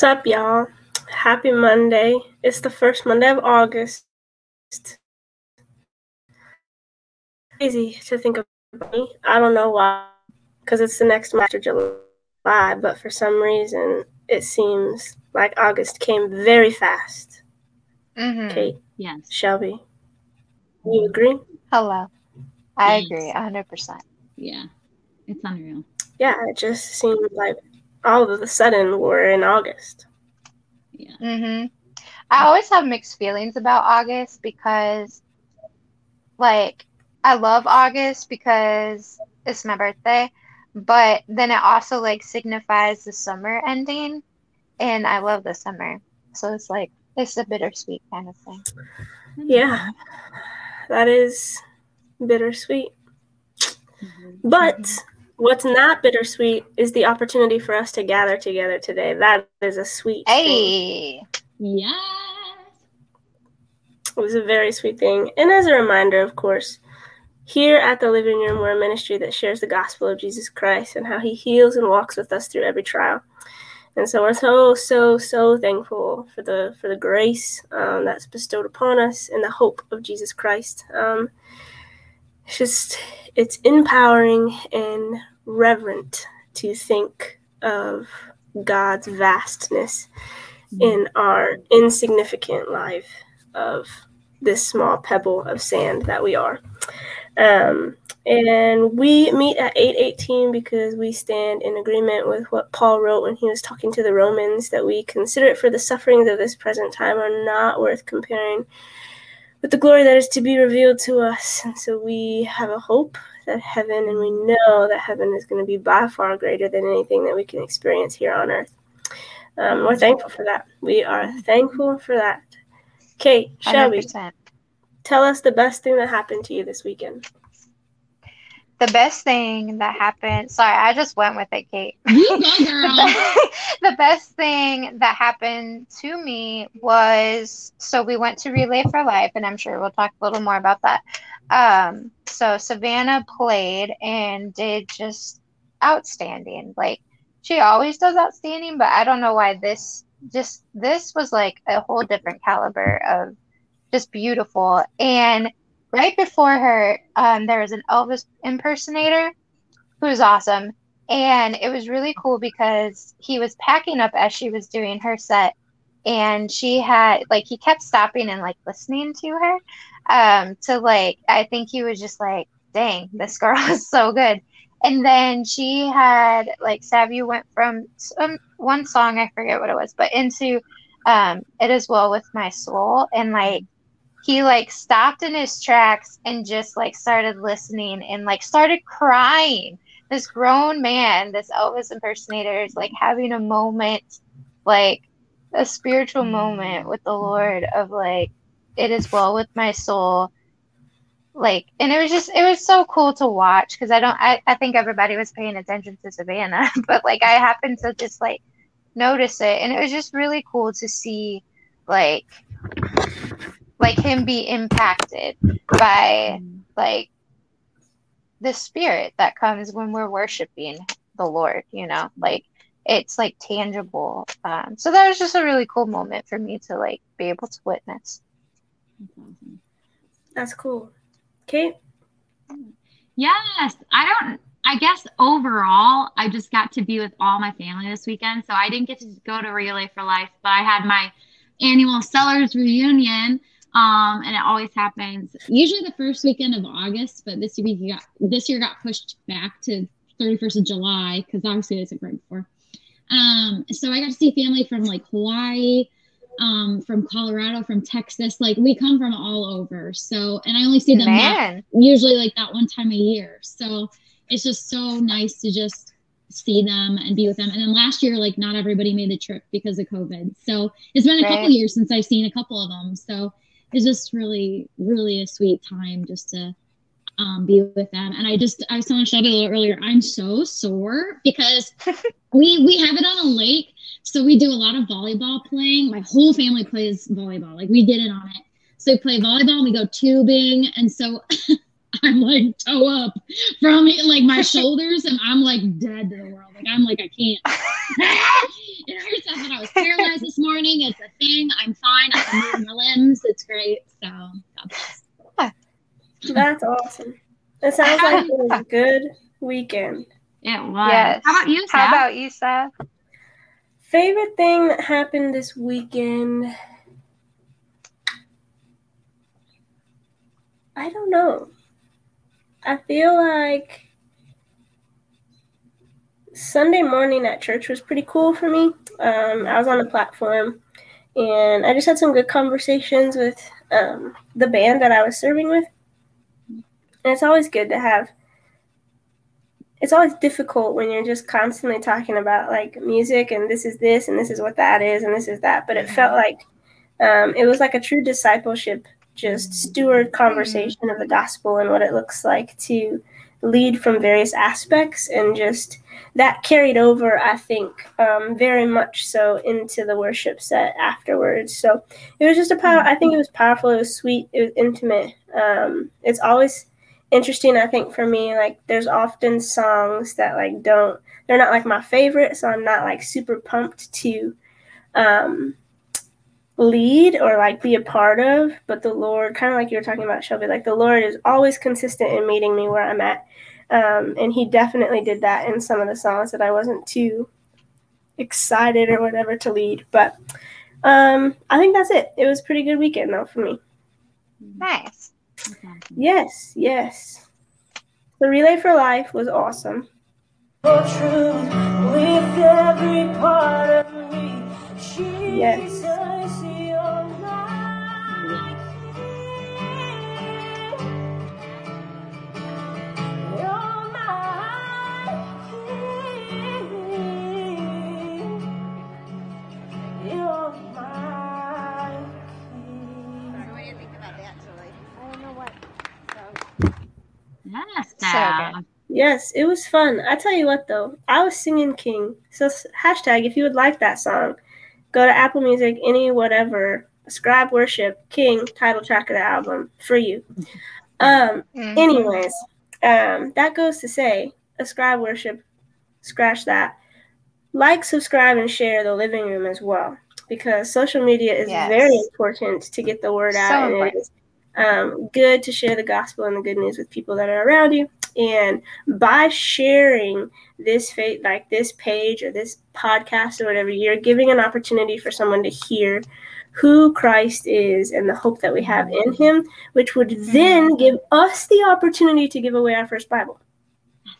Sup, y'all? Happy Monday. It's the first Monday of August. Crazy to think about me. I don't know why, because it's the next month of July, but for some reason, it seems like August came very fast. Mm-hmm. Kate, Yes. Shelby, you agree? Hello. I Yes. agree, hundred percent. Yeah. It's unreal. Yeah, it just seemed like all of a sudden we're in August. Yeah. Mm-hmm. I always have mixed feelings about August because, like, I love August because it's my birthday, but then it also like signifies the summer ending, and I love the summer, so it's like it's a bittersweet kind of thing. Yeah, that is bittersweet. Mhm. But what's not bittersweet is the opportunity for us to gather together today. That is a sweet thing. Hey, Yes. It was a very sweet thing. And as a reminder, of course, here at the living room, we're a ministry that shares the gospel of Jesus Christ and how he heals and walks with us through every trial. And so we're so, so, so thankful for the for the grace um, that's bestowed upon us and the hope of Jesus Christ. Um, it's just it's empowering and reverent to think of God's vastness in our insignificant life of this small pebble of sand that we are. Um, and we meet at 818 because we stand in agreement with what Paul wrote when he was talking to the Romans that we consider it for the sufferings of this present time are not worth comparing with the glory that is to be revealed to us. And so we have a hope that heaven, and we know that heaven is going to be by far greater than anything that we can experience here on earth. Um, we're thankful for that. We are thankful for that. Kate, hundred Shelby, percent. tell us the best thing that happened to you this weekend. The best thing that happened. Sorry, I just went with it, Kate. The, the best thing that happened to me was so we went to Relay for Life, and I'm sure we'll talk a little more about that. Um, so Savannah played and did just outstanding. Like she always does outstanding, but I don't know why this just this was like a whole different caliber of just beautiful. And right before her, um, there was an Elvis impersonator who was awesome. And it was really cool because he was packing up as she was doing her set. And she had, like, he kept stopping and, like, listening to her. Um, to, like, I think he was just like, dang, this girl is so good. And then she had, like, Savvy went from some, one song, I forget what it was, but into um, It Is Well With My Soul. And, like, he like stopped in his tracks and just like started listening and like started crying. This grown man, this Elvis impersonator, is like having a moment, like a spiritual moment with the Lord of like, it is well with my soul. Like, and it was just, it was so cool to watch because I don't, I, I think everybody was paying attention to Savannah, but like I happened to just like notice it. And it was just really cool to see like, like him be impacted by like the spirit that comes when we're worshiping the Lord, you know, like it's like tangible. Um, so that was just a really cool moment for me to like be able to witness. That's. That's cool. Kate, Yes, I don't. I guess overall, I just got to be with all my family this weekend, so I didn't get to go to Relay for Life, but I had my annual Sellers reunion, um, and it always happens usually the first weekend of August, but this week got this year got pushed back to 31st of July because obviously it wasn't right before. Um, so I got to see family from like Hawaii, um, from Colorado, from Texas. Like we come from all over. So, and I only see them that usually like that one time a year. So it's just so nice to just see them and be with them. And then last year, like not everybody made the trip because of COVID. So it's been a couple years since I've seen a couple of them. So it's just really, really a sweet time just to um, be with them. And I just, I was telling Shelby a little earlier, I'm so sore because we we have it on a lake. So we do a lot of volleyball playing. My whole family plays volleyball. Like we did it on it. So we play volleyball and we go tubing. And so I'm like toe up from it, like my shoulders, and I'm like dead to the world. Like I'm like I can't. it hurts. I thought I was paralyzed this morning. It's a thing. I'm fine. I can move my limbs. It's great. So God bless. That's awesome. It sounds like it was a good weekend. It was. Yes. How about you, How about you, Seth? Favorite thing that happened this weekend? I don't know. I feel like Sunday morning at church was pretty cool for me. Um, I was on the platform and I just had some good conversations with um, the band that I was serving with. And it's always good to have it's always difficult when you're just constantly talking about like music and this is this and this is what that is and this is that but it felt like um, it was like a true discipleship just steward conversation of the gospel and what it looks like to lead from various aspects and just that carried over i think um, very much so into the worship set afterwards. So it was just a power i think it was powerful it was sweet it was intimate. Um, it's always interesting i think for me like there's often songs that like don't they're not like my favorite so i'm not like super pumped to um lead or like be a part of but the lord kind of like you were talking about shelby like the lord is always consistent in meeting me where i'm at um and he definitely did that in some of the songs that i wasn't too excited or whatever to lead but um i think that's it it was a pretty good weekend though for me Nice. Yes, yes. The Relay for Life was awesome. for truth with every part of me. Yes. Yes, So good. Yes, it was fun. I tell you what, though, I was singing King. So hashtag if you would like that song, go to Apple Music, any whatever, Scribe Worship King title track of the album for you. Um, Mhm. anyways, um, that goes to say, Ascribe Worship, scratch that. Like, subscribe, and share the living room as well, because social media is Yes. very important to get the word So out, and it important. is um, good to share the gospel and the good news with people that are around you. And by sharing this faith, like this page or this podcast or whatever, you're giving an opportunity for someone to hear who Christ is and the hope that we have in Him, which would then give us the opportunity to give away our first Bible.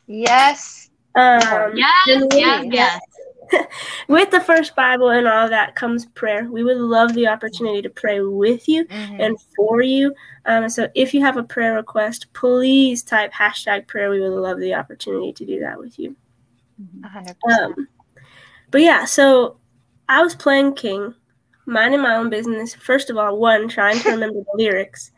Yes. Um, Yes, yes, yes. With the first Bible and all of that comes prayer. We would love the opportunity to pray with you Mhm. and for you. Um, so if you have a prayer request, please type hashtag prayer. We would love the opportunity to do that with you. Hundred percent. Um, but yeah, so I was playing King, minding my own business. First of all, one, trying to remember the lyrics.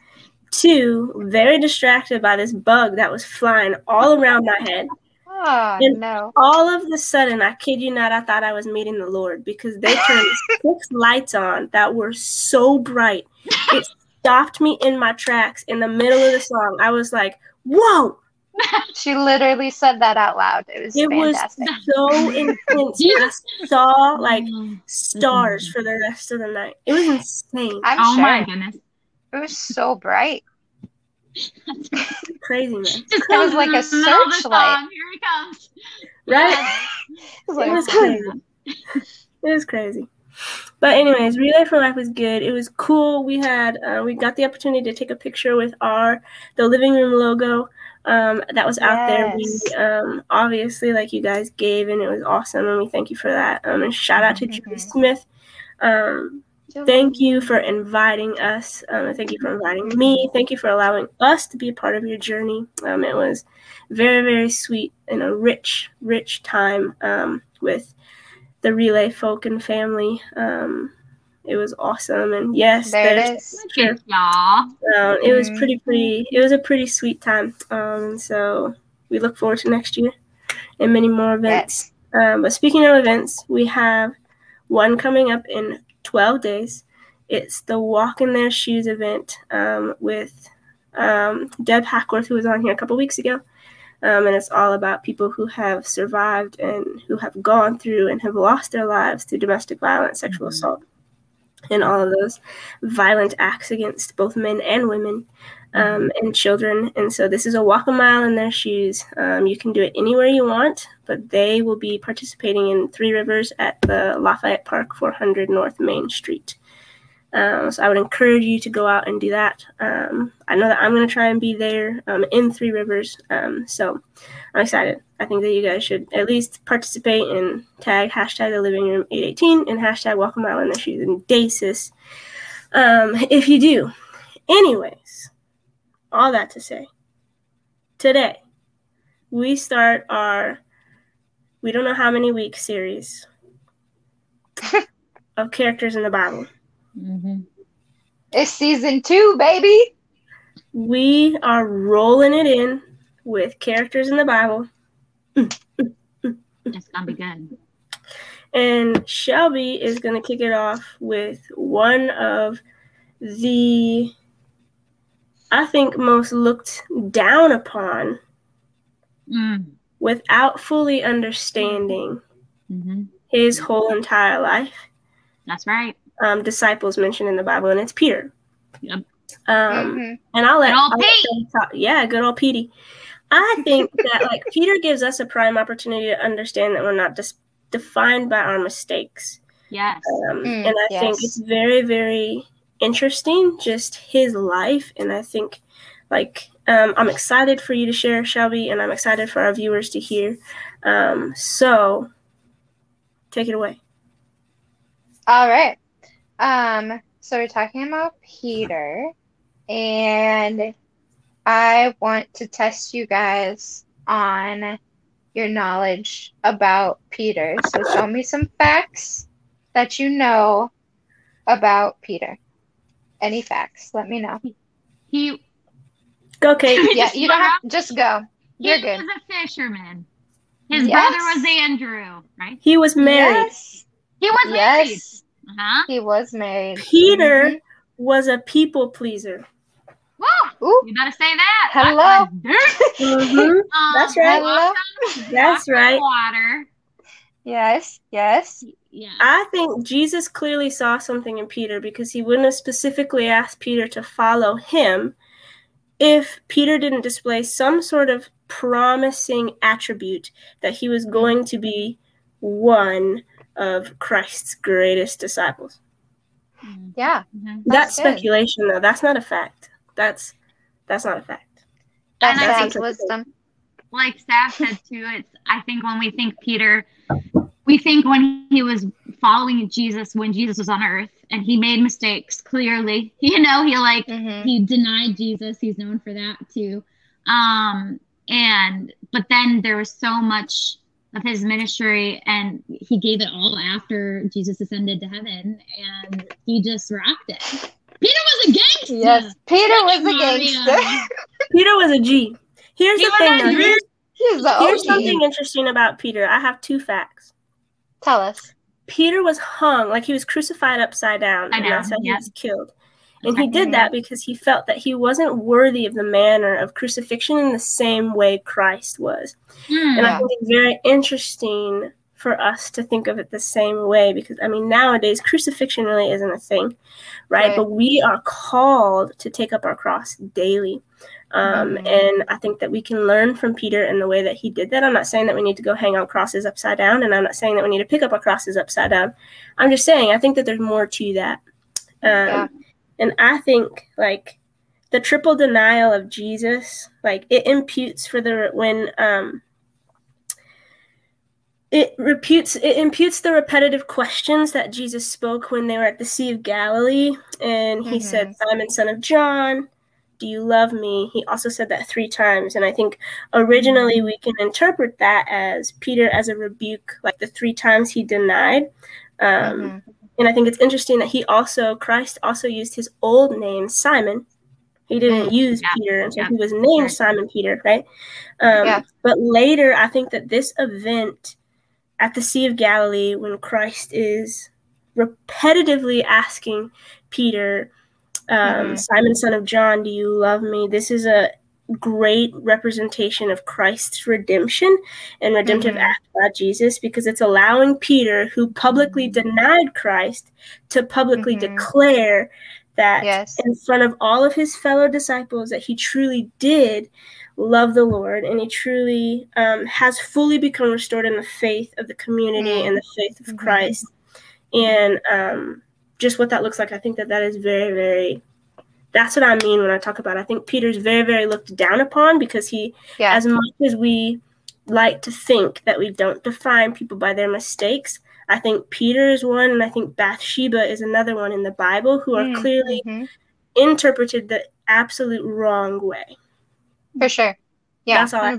Two, very distracted by this bug that was flying all around my head. Oh and- no. All of the sudden, I kid you not, I thought I was meeting the Lord because they turned six lights on that were so bright. It stopped me in my tracks in the middle of the song. I was like, whoa! She literally said that out loud. It was It was so intense. Jesus. I saw like Oh, stars mm-hmm. for the rest of the night. It was insane. I'm oh sure. my goodness. It was so bright. Crazy, man. Just It was like a the middle of the searchlight. Here it comes. Right? It was It was crazy. It was crazy. But anyways, Relay for Life was good. It was cool. We had uh, we got the opportunity to take a picture with our the living room logo um, that was out there. We Yes. um, obviously like you guys gave, and it was awesome, and we thank you for that. Um, and shout out to Julie Mhm. Smith. Um, thank you for inviting us. Um, thank you for inviting me. Thank you for allowing us to be a part of your journey. Um, it was very, very sweet and a rich, rich time um, with the Relay folk and family. Um, it was awesome. And yes, There there's it is. Sure. Good, y'all. um, it was Mhm. pretty, pretty. It was a pretty sweet time. Um, so we look forward to next year and many more events. Yes. Um, but speaking of events, we have one coming up in 12 days. It's the Walk in Their Shoes event um, with um, Deb Hackworth, who was on here a couple weeks ago. Um, and it's all about people who have survived and who have gone through and have lost their lives through domestic violence, sexual Mhm. assault, and all of those violent acts against both men and women um, and children. And so this is a walk a mile in their shoes. Um, you can do it anywhere you want, but they will be participating in Three Rivers at the Lafayette Park, 400 North Main Street. Um, so I would encourage you to go out and do that. Um, I know that I'm going to try and be there um, in Three Rivers. Um, so I'm excited. I think that you guys should at least participate and tag hashtag the living room 818 and hashtag mile in the and dasis um, if you do. Anyways, all that to say, today we start our we don't know how many week series of characters in the Bible. Mm-hmm. It's season two, baby. We are rolling it in with characters in the Bible. It's gonna be good. And Shelby is going to kick it off with one of the, I think, most looked down upon Mm. without fully understanding hmm his whole entire life. That's right. Um, disciples mentioned in the Bible, and it's Peter. Yep. Um, Mhm. And I'll let, Good old I'll let Pete. Talk. Yeah, good old Petey. I think that like Peter gives us a prime opportunity to understand that we're not just defined by our mistakes. Yes. Um, Mm, and I think it's very, very interesting, just his life. And I think, like, um, I'm excited for you to share, Shelby, and I'm excited for our viewers to hear. Um, so, take it away. All right. Um, so we're talking about Peter, and I want to test you guys on your knowledge about Peter. So show me some facts that you know about Peter. Any facts? Let me know. He. Go, Kate. Yeah, you don't have just go. You're he good. He was a fisherman. His Yes. brother was Andrew, right? he was married. Yes. He was married. Yes. Uh-huh. He was married. Peter was a people pleaser. Woo! Ooh. You better say that. Hello. Mhm. Um, That's right. Hello. That's right. Water. Yes. Yes. Yeah. I think Jesus clearly saw something in Peter because he wouldn't have specifically asked Peter to follow him if Peter didn't display some sort of promising attribute that he was going to be one of Christ's greatest disciples. Yeah. Mhm. That's That's speculation though. That's not a fact. That's that's not a fact. That's And I think- wisdom. like Staff said too, it's I think when we think Peter, we think when he was following Jesus when Jesus was on earth and he made mistakes clearly. You know, he like hmm he denied Jesus. He's known for that too. Um and but then there was so much of his ministry and he gave it all after Jesus ascended to heaven and he just rocked it. Peter was a gangster. Yes. Peter was a Maria. gangster. Peter was a G. Here's He the thing a though. Here's, He's the here's something interesting about Peter. I have two facts. Tell us. Peter was hung, like he was crucified upside down, Upside and that's down, how he was killed. And he did that because he felt that he wasn't worthy of the manner of crucifixion in the same way Christ was. Hmm. And I think it's very interesting for us to think of it the same way because, I mean, nowadays crucifixion really isn't a thing, right? Right. But we are called to take up our cross daily. Um, Mhm. And I think that we can learn from Peter in the way that he did that. I'm not saying that we need to go hang out crosses upside down, and I'm not saying that we need to pick up our crosses upside down. I'm just saying I think that there's more to that. Um, Yeah. And I think like the triple denial of Jesus, like it imputes for the when um, it reputes it imputes the repetitive questions that Jesus spoke when they were at the Sea of Galilee, and he said, "Simon, son of John." Do you love me? He also said that three times. And I think originally we can interpret that as Peter as a rebuke, like the three times he denied. Um, Mhm. And I think it's interesting that he also, Christ also used his old name, Simon. He didn't Mm. use Yeah. Peter, and so Yeah. he was named Right. Simon Peter, right? Um, Yeah. But later, I think that this event at the Sea of Galilee, when Christ is repetitively asking Peter, Um, Mhm. Simon, son of John, do you love me? This is a great representation of Christ's redemption and redemptive Mhm. act by Jesus because it's allowing Peter, who publicly denied Christ, to publicly Mhm. declare that Yes. in front of all of his fellow disciples that he truly did love the Lord and he truly um, has fully become restored in the faith of the community Mm. and the faith of Mhm. Christ. And um, just what that looks like, I think that that is very, very. That's what I mean when I talk about. I think Peter's very, very looked down upon because he, Yeah. as much as we like to think that we don't define people by their mistakes, I think Peter is one, and I think Bathsheba is another one in the Bible who are Mm, clearly mhm. interpreted the absolute wrong way. For sure. Yeah, That's all I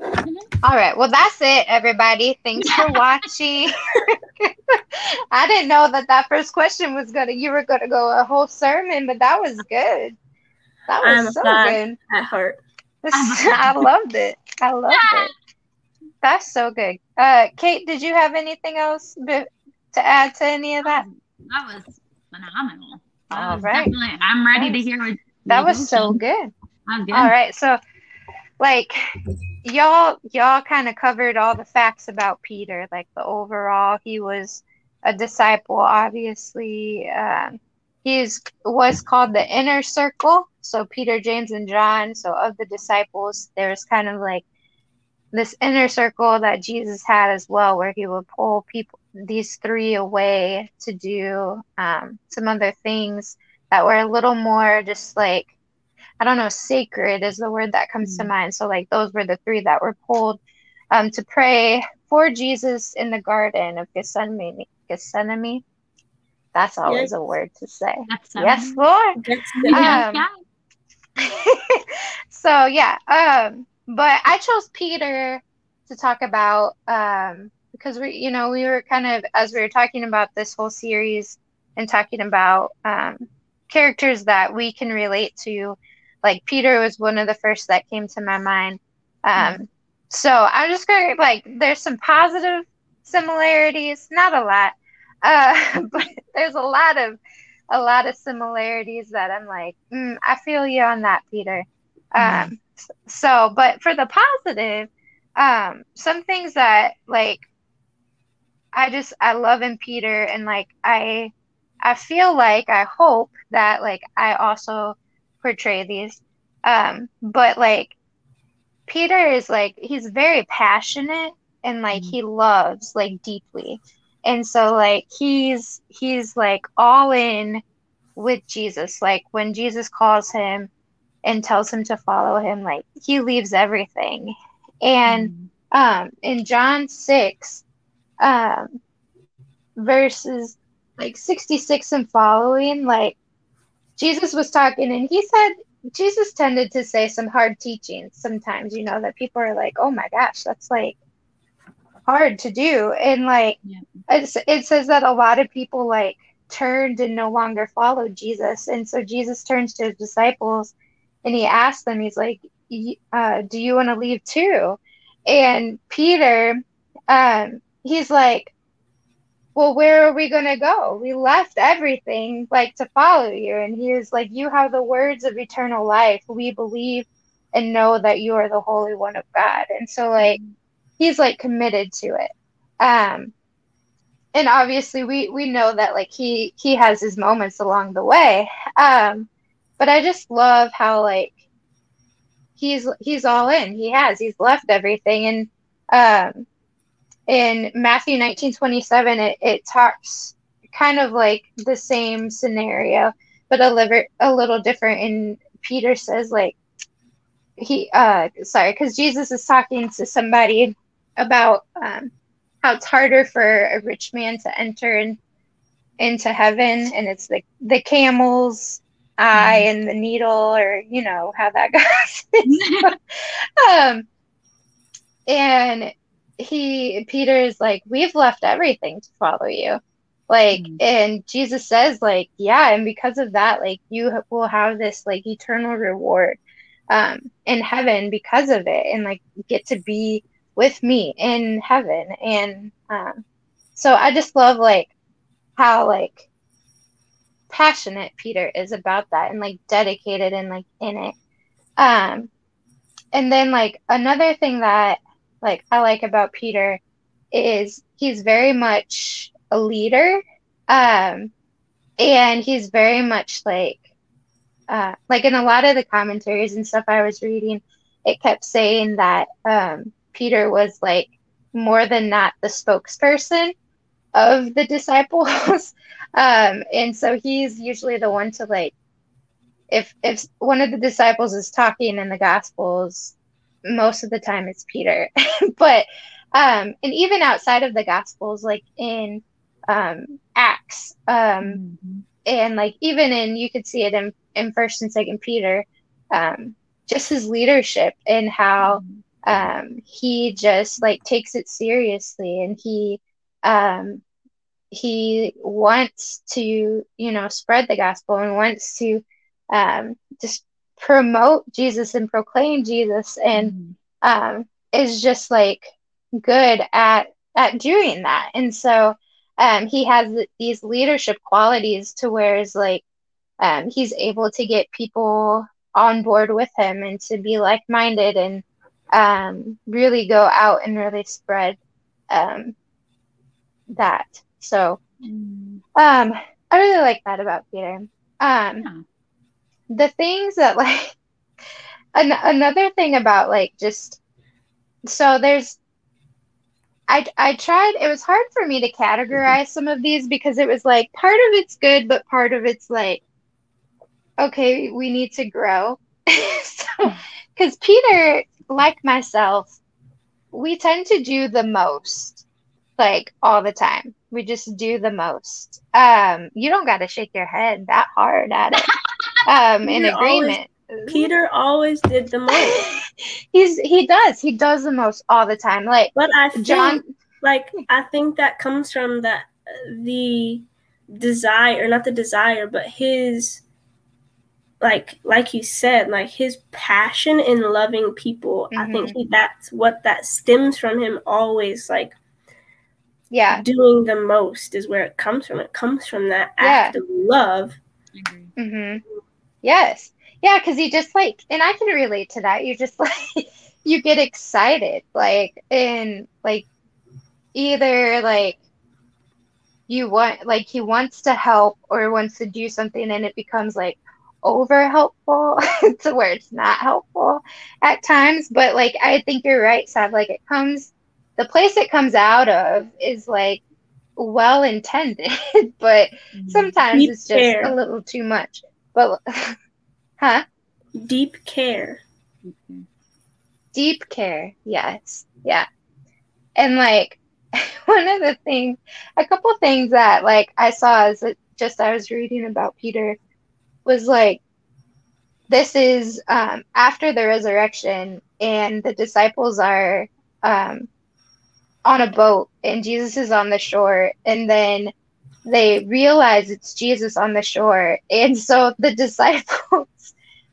have hundred to say. percent. All right. Well, that's it, everybody. Thanks for watching. I didn't know that that first question was gonna. You were gonna go a whole sermon, but that was good. That I'm was so good. At heart. I loved it. I loved it. That's so good. Uh, Kate, did you have anything else to add to any of that? That was phenomenal. That All was right. I'm ready That to hear what That was so. Good. All right, so like y'all y'all kind of covered all the facts about Peter, like the overall he was a disciple obviously. Um he's was called the inner circle, so Peter, James and John, so of the disciples there's kind of like this inner circle that Jesus had as well where he would pull people these three away to do um, some other things that were a little more just like I don't know, sacred is the word that comes to mind. So like those were the three that were pulled um, to pray for Jesus in the garden of Gethsemane. Gethsemane. That's always a word to say. That's Yes, Lord. That's Yeah, Um, yeah. so yeah, um, but I chose Peter to talk about um, because we, you know, we were kind of as we were talking about this whole series and talking about um, characters that we can relate to. Like Peter was one of the first that came to my mind. Um, So I'm just going to like, there's some positive similarities, not a lot, uh, but there's a lot of a lot of similarities that I'm like, mm, I feel you on that, Peter. Um, so, but for the positive, um, some things that like I just I love in Peter, and like I I feel like I hope that like I also portray these, um, but like Peter is like he's very passionate and like he loves like deeply. And so like he's he's like all in with Jesus. Like when Jesus calls him and tells him to follow him like he leaves everything. And um in John 6 um verses like 66 and following like Jesus was talking and he said Jesus tended to say some hard teachings sometimes you know that people are like oh my gosh that's like hard to do. And like Yeah. it's, it says that a lot of people like turned and no longer followed jesus. And so jesus turns to his disciples and he asks them he's like "Y- uh, do you want to leave too? And peter um, he's like well where are we going to go? We left everything like to follow you. And he was like you have the words of eternal life. We believe and know that you are the holy one of god. And so like he's like committed to it. Um and obviously we we know that like he he has his moments along the way. Um but i just love how like he's he's all in. He has. He's left everything. And um in matthew 19 27 it, it talks kind of like the same scenario but a little a little different. And peter says like he uh sorry because jesus is talking to somebody about um how it's harder for a rich man to enter in, into heaven. And it's the the camel's eye and the needle or you know how that goes. Um and he peter is like we've left everything to follow you like Mhm. and jesus says like yeah and because of that like you will have this like eternal reward um in heaven because of it and like get to be with me in heaven and um so i just love like how like passionate Peter is about that and like dedicated and like in it. Um and then like another thing that like I like about Peter is he's very much a leader. Um and he's very much like uh like in a lot of the commentaries and stuff I was reading, it kept saying that um Peter was like more than not the spokesperson of the disciples. um, and so he's usually the one to like if if one of the disciples is talking in the gospels, most of the time it's Peter. but um and even outside of the gospels, like in um Acts, um mm-hmm. and like even in you could see it in, in first and second Peter, um, just his leadership and how mm-hmm um, he just like takes it seriously and he um, he wants to you know spread the gospel and wants to um, just promote jesus and proclaim jesus and mm-hmm. um, is just like good at at doing that and so um, he has these leadership qualities to where is like um, he's able to get people on board with him and to be like-minded and um, really go out and really spread um, that. So mm. um, I really like that about Peter. Um, yeah. The things that like an- another thing about like just so there's I I tried it was hard for me to categorize some of these because it was like part of it's good but part of it's like okay we need to grow so because Peter like myself, we tend to do the most, like all the time. We just do the most. Um, you don't got to shake your head that hard at it. Um, in agreement. Always, Peter always did the most. He's he does he does the most all the time. Like, but I think, John, like I think that comes from that the desire, not the desire, but his like like you said like his passion in loving people mm-hmm. i think mm-hmm. he, that's what that stems from him always like yeah doing the most is where it comes from it comes from that act of love mm-hmm. Yes yeah because you just like and i can relate to that you just like you get excited like and like either like you want like he wants to help or wants to do something and it becomes like over helpful to where it's not helpful at times. But like I think you're right, Sav. Like it comes the place it comes out of is like well intended, but mm-hmm. sometimes it's just a little too much. But huh? Deep care. Deep care, yes. Yeah. And like one of the things a couple things that like I saw is that just I was reading about Peter was like, this is um, after the resurrection, and the disciples are um, on a boat, and Jesus is on the shore, and then they realize it's Jesus on the shore, and so the disciples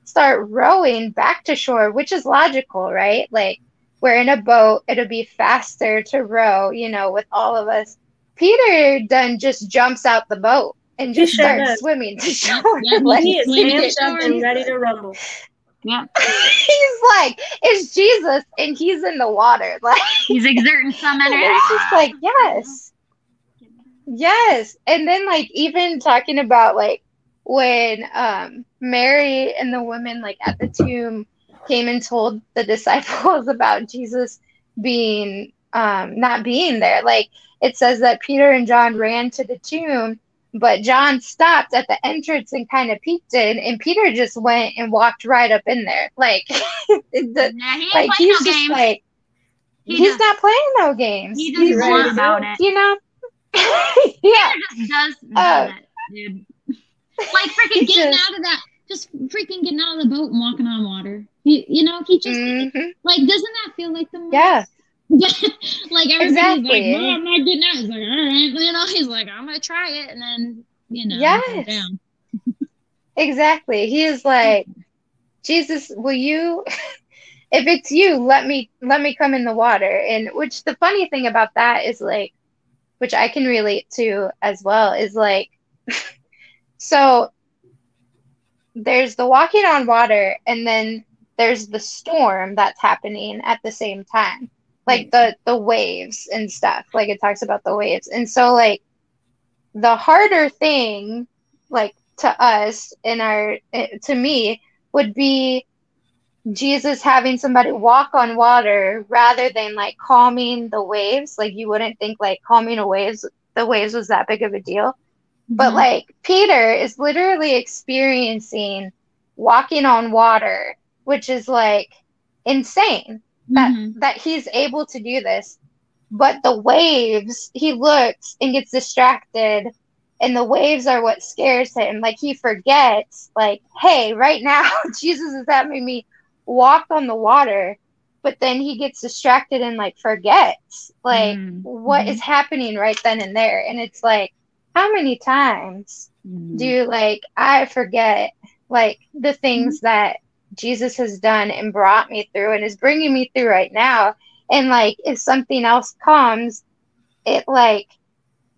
start rowing back to shore, which is logical, right? Like we're in a boat, it'll be faster to row, you know, with all of us. Peter then just jumps out the boat and just sure start does. swimming to shore. Yeah, like, he is amped and ready to rumble. Yeah. he's like, it's Jesus and he's in the water. Like he's exerting some energy. It's just like, yes. Yes. And then like even talking about like when um Mary and the women like at the tomb came and told the disciples about Jesus being um not being there. Like it says that Peter and John ran to the tomb but John stopped at the entrance and kind of peeked in, and Peter just went and walked right up in there. Like, the, yeah, he like he's no just games. like, he he's not playing no games. He just he's about it. You know? yeah. Just does uh, dude. Like, freaking getting just, out of that, just freaking getting out of the boat and walking on water. He, you know, he just, mm-hmm. like, doesn't that feel like the most? Yeah. like everybody's exactly. like, no, I'm not getting out. He's like, all right, you know, he's like, I'm gonna try it, and then you know, yes, exactly. He is like, Jesus, will you? if it's you, let me let me come in the water. And which the funny thing about that is like, which I can relate to as well, is like. So there's the walking on water, and then there's the storm that's happening at the same time, like the the waves and stuff. Like it talks about the waves, and so like the harder thing, like to us in our eh, to me, would be Jesus having somebody walk on water rather than like calming the waves. Like you wouldn't think like calming the waves the waves was that big of a deal. But Mhm. like Peter is literally experiencing walking on water, which is like insane that Mhm. that he's able to do this. But the waves, he looks and gets distracted and the waves are what scares him. Like he forgets like, hey, right now Jesus is having me walk on the water. But then he gets distracted and like forgets like Mm, what is happening right then and there. And it's like, how many times Mhm. do like I forget like the things that Jesus has done and brought me through and is bringing me through right now. And like if something else comes, it like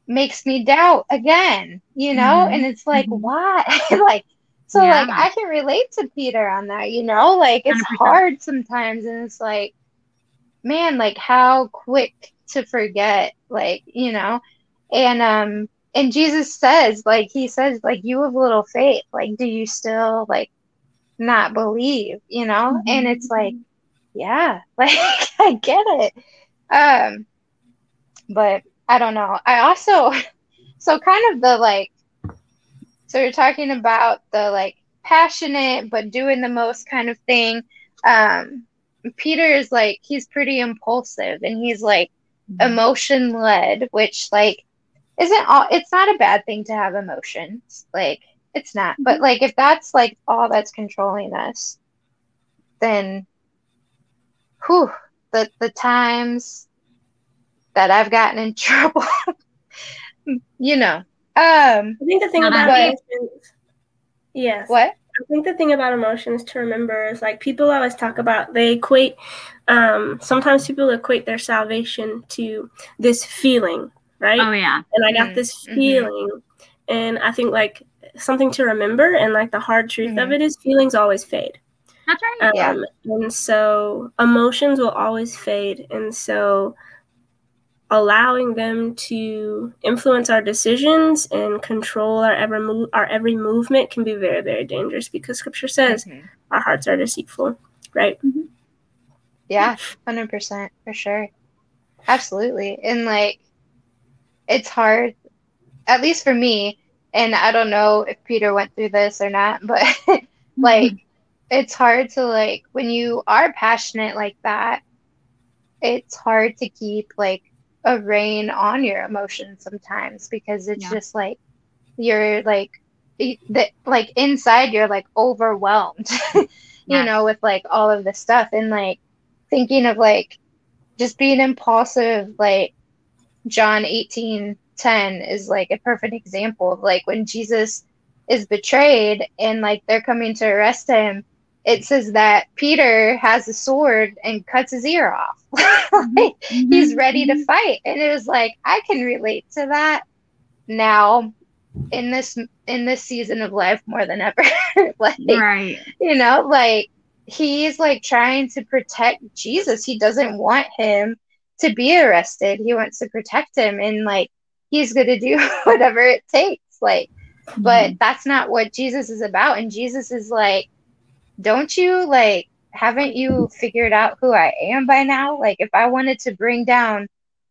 makes me doubt again, you know? Mhm. And it's like, why? like so like I can relate to Peter on that, you know? Like it's 100%. hard sometimes and it's like man, like how quick to forget, like, you know? And um and Jesus says, like he says, like you have little faith, like do you still like not believe, you know? And it's like, yeah, like I get it. Um but I don't know. I also so kind of the like so you're talking about the like passionate but doing the most kind of thing. Um Peter is like he's pretty impulsive and he's like emotion led, which like isn't all it's not a bad thing to have emotions. Like it's not. But like if that's like all that's controlling us, then whew, the the times that I've gotten in trouble. you know. Um I think the thing about that- emotions, yes. what? I think the thing about emotions to remember is like people always talk about they equate. Um, sometimes people equate their salvation to this feeling, right? Oh yeah. and I got Mhm, this mhm. feeling, and I think like something to remember, and like the hard truth of Mhm. it is feelings always fade. That's right. Um, Yeah. And so emotions will always fade. And so allowing them to influence our decisions and control our every move our every movement can be very, very dangerous because scripture says Mhm. our hearts are deceitful, right? Yeah, hundred percent for sure. Absolutely. And like it's hard, at least for me, and I don't know if Peter went through this or not, but like it's hard to like when you are passionate like that, it's hard to keep like a rein on your emotions sometimes because it's Yeah. just like you're like that like inside you're like overwhelmed you Yes. know with like all of this stuff and like thinking of like just being impulsive like john 18 10 is like a perfect example of like when jesus is betrayed and like they're coming to arrest him it says that peter has a sword and cuts his ear off. Mm-hmm. Like, mm-hmm. he's Mhm. ready to mm-hmm. fight. And it was like i can relate to that now in this in this season of life more than ever. Like Right. you know like he's like trying to protect jesus. He doesn't want him to be arrested. He wants to protect him and like he's going to do whatever it takes. Like but that's not what jesus is about. And jesus is like don't you like haven't you figured out who i am by now like if i wanted to bring down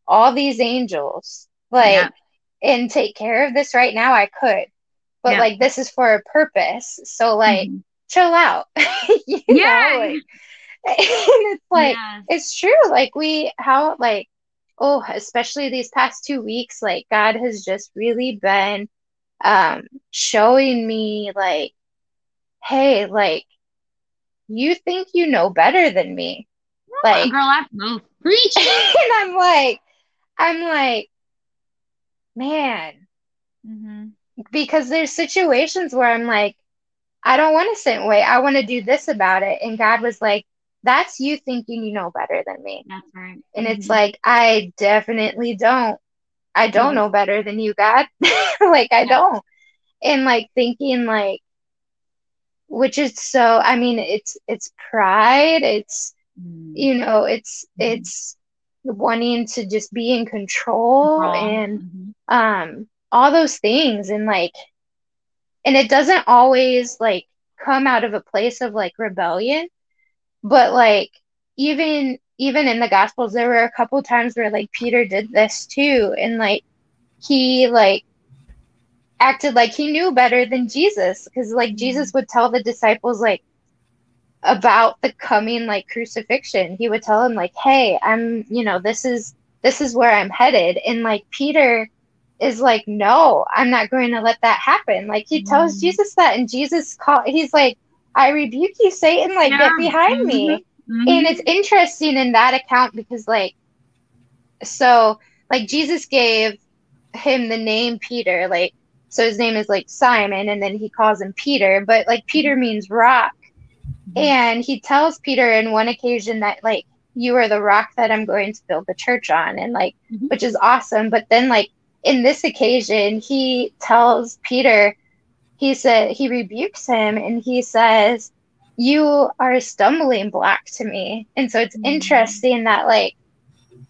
all these angels like Yeah. and take care of this right now i could but Yeah. like this is for a purpose so like Mhm. chill out Yeah. like and it's like Yes. it's true like we how like oh especially these past two weeks like god has just really been um showing me like hey like you think you know better than me like girl, I both preach. and i'm like i'm like man hmm because there's situations where i'm like i don't want to sit and wait i want to do this about it and god was like that's you thinking you know better than me That's right. And it's Mhm. like, I definitely don't. I don't Yeah. know better than you, God. like, I Yeah. don't. and like thinking like which is so i mean it's it's pride it's Mm. you know it's Mhm. it's wanting to just be in control and Mhm. um all those things and like and it doesn't always like come out of a place of like rebellion but like even even in the gospels there were a couple times where like peter did this too and like he like acted like he knew better than jesus because like jesus would tell the disciples like about the coming like crucifixion he would tell them like hey i'm you know this is this is where i'm headed and like peter is like no i'm not going to let that happen like he tells Mhm. jesus that and jesus call he's like i rebuke you satan like Yeah. get behind me Mhm. and it's interesting in that account because like so like jesus gave him the name peter like so his name is like simon and then he calls him peter but like peter means rock Mhm. and he tells peter in one occasion that like you are the rock that i'm going to build the church on and like Mhm. which is awesome but then like in this occasion he tells peter he said he rebukes him and he says you are a stumbling block to me and so it's Mhm. interesting that like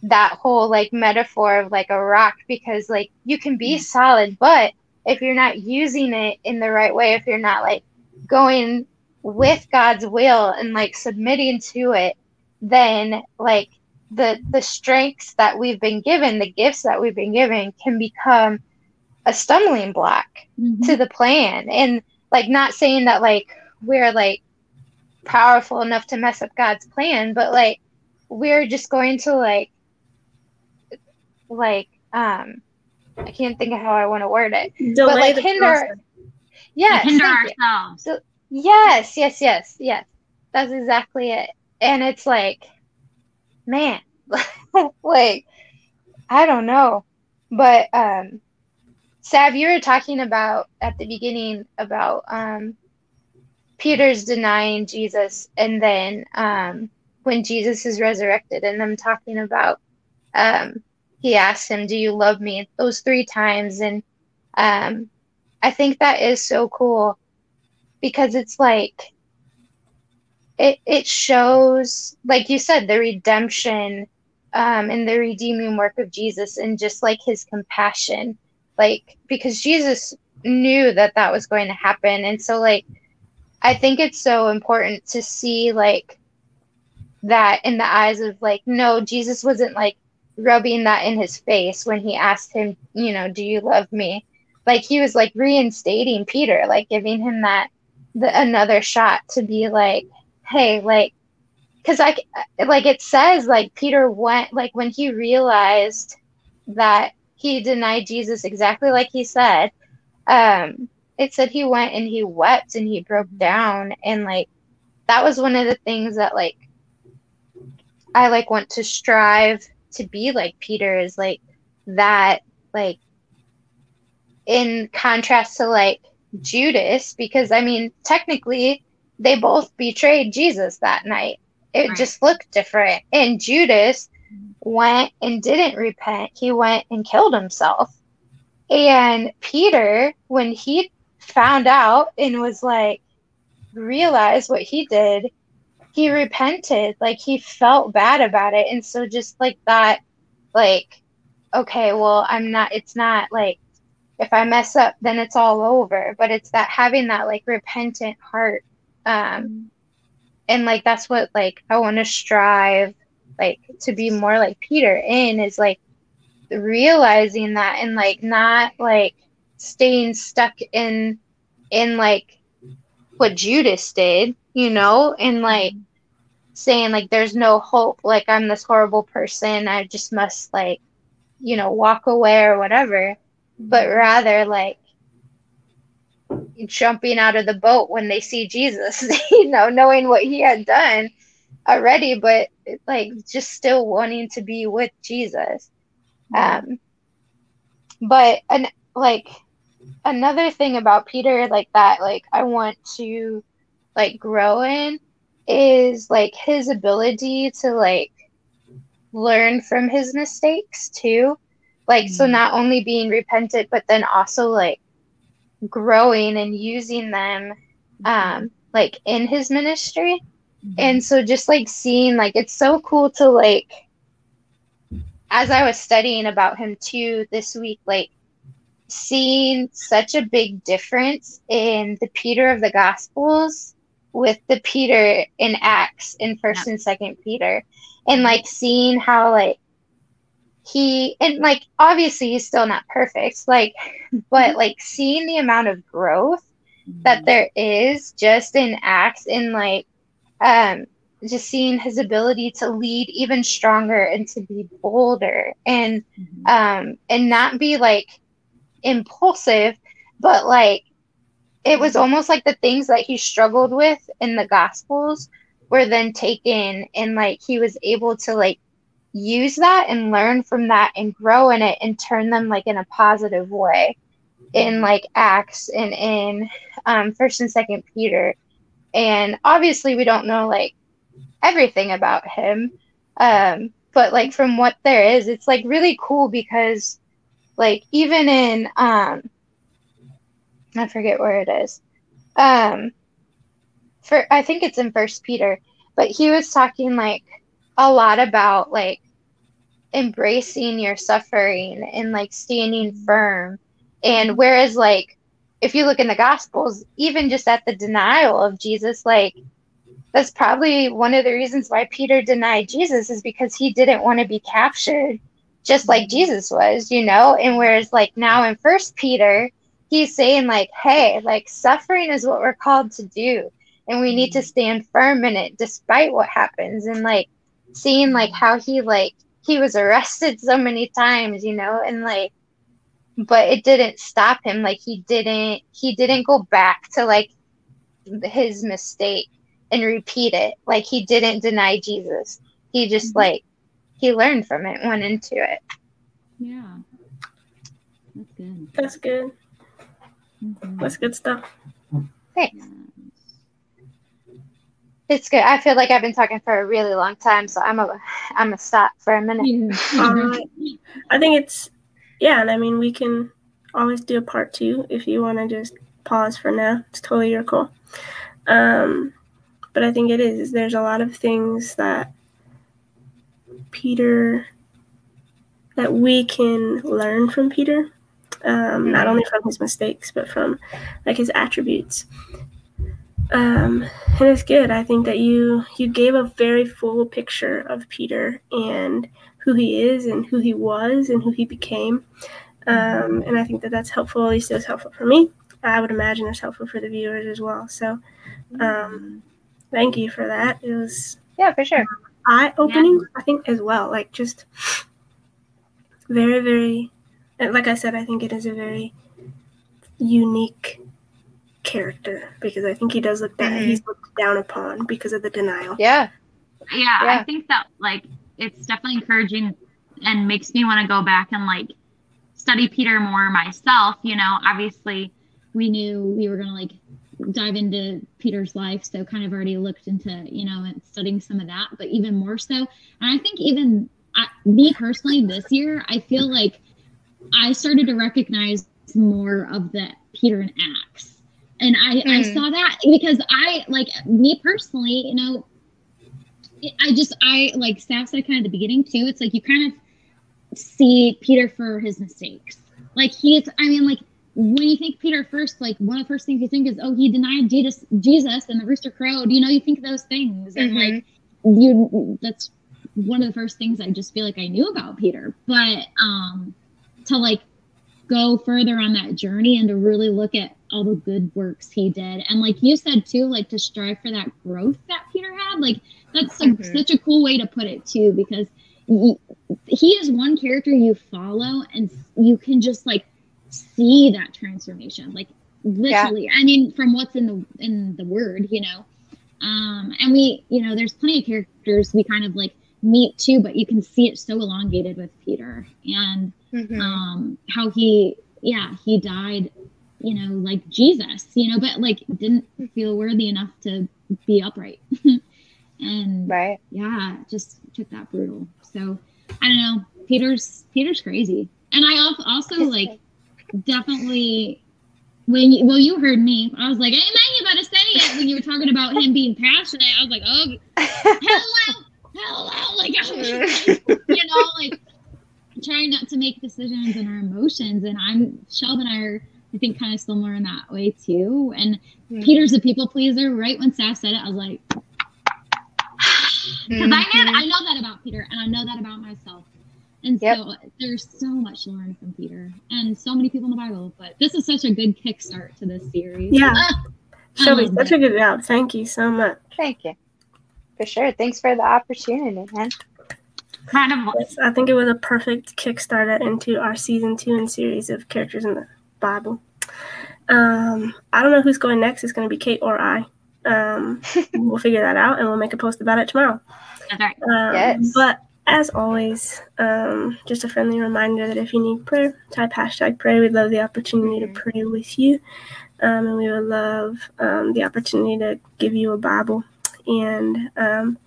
that whole like metaphor of like a rock because like you can be Mhm. solid but if you're not using it in the right way if you're not like going with God's will and like submitting to it then like the the strengths that we've been given the gifts that we've been given can become a stumbling block Mhm. to the plan and like not saying that like we're like powerful enough to mess up God's plan but like we're just going to like like um I can't think of how I want to word it. Delay like, the hinder- process. Like Yes. hinder thank you. ourselves. Yes, yes, yes, yes. That's exactly it. And it's like, man, like, I don't know. But um Sav, you were talking about at the beginning about um Peter's denying Jesus and then um when Jesus is resurrected and them talking about um he asked him, Do you love me? those three times. And um I think that is so cool because it's like it it shows like you said the redemption um and the redeeming work of Jesus and just like his compassion. Like because Jesus knew that that was going to happen. And so like I think it's so important to see like that in the eyes of like no Jesus wasn't like rubbing that in his face when he asked him you know do you love me? Like he was like reinstating Peter like giving him that the another shot to be like hey like because I like it says like Peter went like when he realized that he denied Jesus exactly like he said um it said he went and he wept and he broke down and like that was one of the things that like I like want to strive to be like Peter is like that like in contrast to like Judas because I mean technically they both betrayed Jesus that night. It Right. just looked different. And Judas went and didn't repent. He went and killed himself. And Peter, when he found out and was like, realized what he did, he repented. Like he felt bad about it. And so just like that, like, okay, well, I'm not, it's not like, if I mess up, then it's all over. But it's that having that like repentant heart. Um, and like that's what like I want to strive like to be more like Peter in is like realizing that and like not like staying stuck in in like what Judas did, you know, and like saying like there's no hope, like I'm this horrible person, I just must like you know walk away or whatever, but rather like jumping out of the boat when they see Jesus, you know, knowing what he had done already, but like just still wanting to be with Jesus. Um, but and like another thing about Peter, like that, like I want to like grow in is like his ability to like learn from his mistakes too. Like so Mhm. not only being repentant, but then also like growing and using them um like in his ministry and so just like seeing like it's so cool to like as i was studying about him too this week like seeing such a big difference in the peter of the gospels with the peter in acts in first and second peter. And like seeing how like he and like obviously he's still not perfect like but like seeing the amount of growth that there is just in acts in like um just seeing his ability to lead even stronger and to be bolder and um and not be like impulsive but like it was almost like the things that he struggled with in the gospels were then taken and like he was able to like use that and learn from that and grow in it and turn them like in a positive way in like acts and in um first and second peter. And obviously we don't know like everything about him um but like from what there is it's like really cool because like even in um i forget where it is. Um for i think it's in first peter but he was talking like a lot about like embracing your suffering and like standing firm. And whereas like if you look in the gospels even just at the denial of jesus like that's probably one of the reasons why peter denied jesus is because he didn't want to be captured just like jesus was you know? And whereas like now in first peter he's saying like hey like suffering is what we're called to do. And we need to mm-hmm. stand firm in it despite what happens. And like seeing like how he like he was arrested so many times you know? And like but it didn't stop him. Like he didn't he didn't go back to like his mistake and repeat it. Like he didn't deny jesus. He just mm-hmm. like he learned from it went into it Yeah. That's good. That's good. Mhm. That's good stuff. thanks it's good i feel like i've been talking for a really long time so i'm a i'm gonna stop for a minute Yeah. Alright. I think it's yeah, and I mean we can always do a part two if you want to just pause for now. It's totally your call. Um, but I think it is. There's a lot of things that Peter that we can learn from Peter, um, not only from his mistakes but from like his attributes. Um, and it's good. I think that you you gave a very full picture of Peter and who he is and who he was and who he became. Um, and I think that that's helpful. At least it was helpful for me. I would imagine it's helpful for the viewers as well. So, um, thank you for that. It was yeah for sure eye opening, I think, as well. Like, just very, very, like I said, I think it is a very unique character because I think he does look down, Mhm. he's looked down upon because of the denial. yeah yeah, Yeah. I think that like it's definitely encouraging and makes me want to go back and like study Peter more myself. You know, obviously we knew we were gonna like dive into Peter's life, so kind of already looked into you know and studying some of that, but even more so. And I think even I, me personally this year, I feel like I started to recognize more of the Peter and Acts. And I, I Mm. saw that because I like me personally, you know, I just I like Staff said kind of the beginning too. It's like you kind of see Peter for his mistakes. Like he's I mean like when you think Peter first, like one of the first things you think is, oh, he denied Jesus, Jesus, and the rooster crowed. You know, you think those things, and Mhm. like you, that's one of the first things I just feel like I knew about Peter. But um, to like go further on that journey and to really look at all the good works he did, and like you said too, like to strive for that growth that Peter had, like that's a, Mhm. such a cool way to put it too, because he is one character you follow, and you can just like see that transformation, like literally. I mean, from what's in the in the word, you know. Um, and we, you know, there's plenty of characters we kind of like meet too, but you can see it so elongated with Peter. And Mhm. um how he yeah he died you know like jesus you know but like didn't feel worthy enough to be upright. And right. yeah just took that brutal. So i don't know. Peter's peter's crazy. And i al- also like definitely when you, well, you heard me. I was like, "Amen." You better say it when you were talking about him being passionate. I was like, "Oh, hello, hello!" Like, I was like, you know, like trying not to make decisions and our emotions. And I'm Shelby and I are, I think, kind of similar in that way too. And Mhm. Peter's a people pleaser. Right when Saf said it, I was like, because I know Mhm. I know that about Peter, and I know that about myself. And Yep. so there's so much to learn from Peter, and so many people in the Bible. But this is such a good kickstart to this series. Yeah. Ah, I Shelby, love such it. a good job. Thank you so much. Thank you. For sure. Thanks for the opportunity, man. kind of Yes, I think it was a perfect kickstarter into our season two and series of characters in the Bible. Um, I don't know who's going next. It's going to be Kate or I. Um, we'll figure that out and we'll make a post about it tomorrow. that's right. Um, Yes. But as always, um, just a friendly reminder that if you need prayer, type hashtag pray. We'd love the opportunity to pray with you. Um, and we would love um, the opportunity to give you a Bible. And um,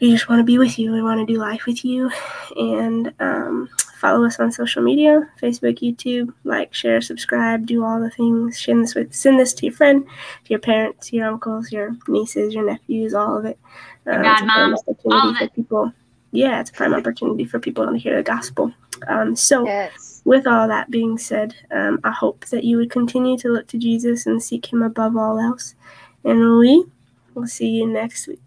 we just want to be with you. We want to do life with you. And um, follow us on social media Facebook, YouTube, like, share, subscribe, do all the things. Send this, with, send this to your friend, to your parents, your uncles, your nieces, your nephews, all of it. Your a godmoms, all of it. people. Yeah, it's a prime opportunity for people to hear the gospel. Um, so, Yes. with all that being said, um, I hope that you would continue to look to Jesus and seek Him above all else. And we will see you next week.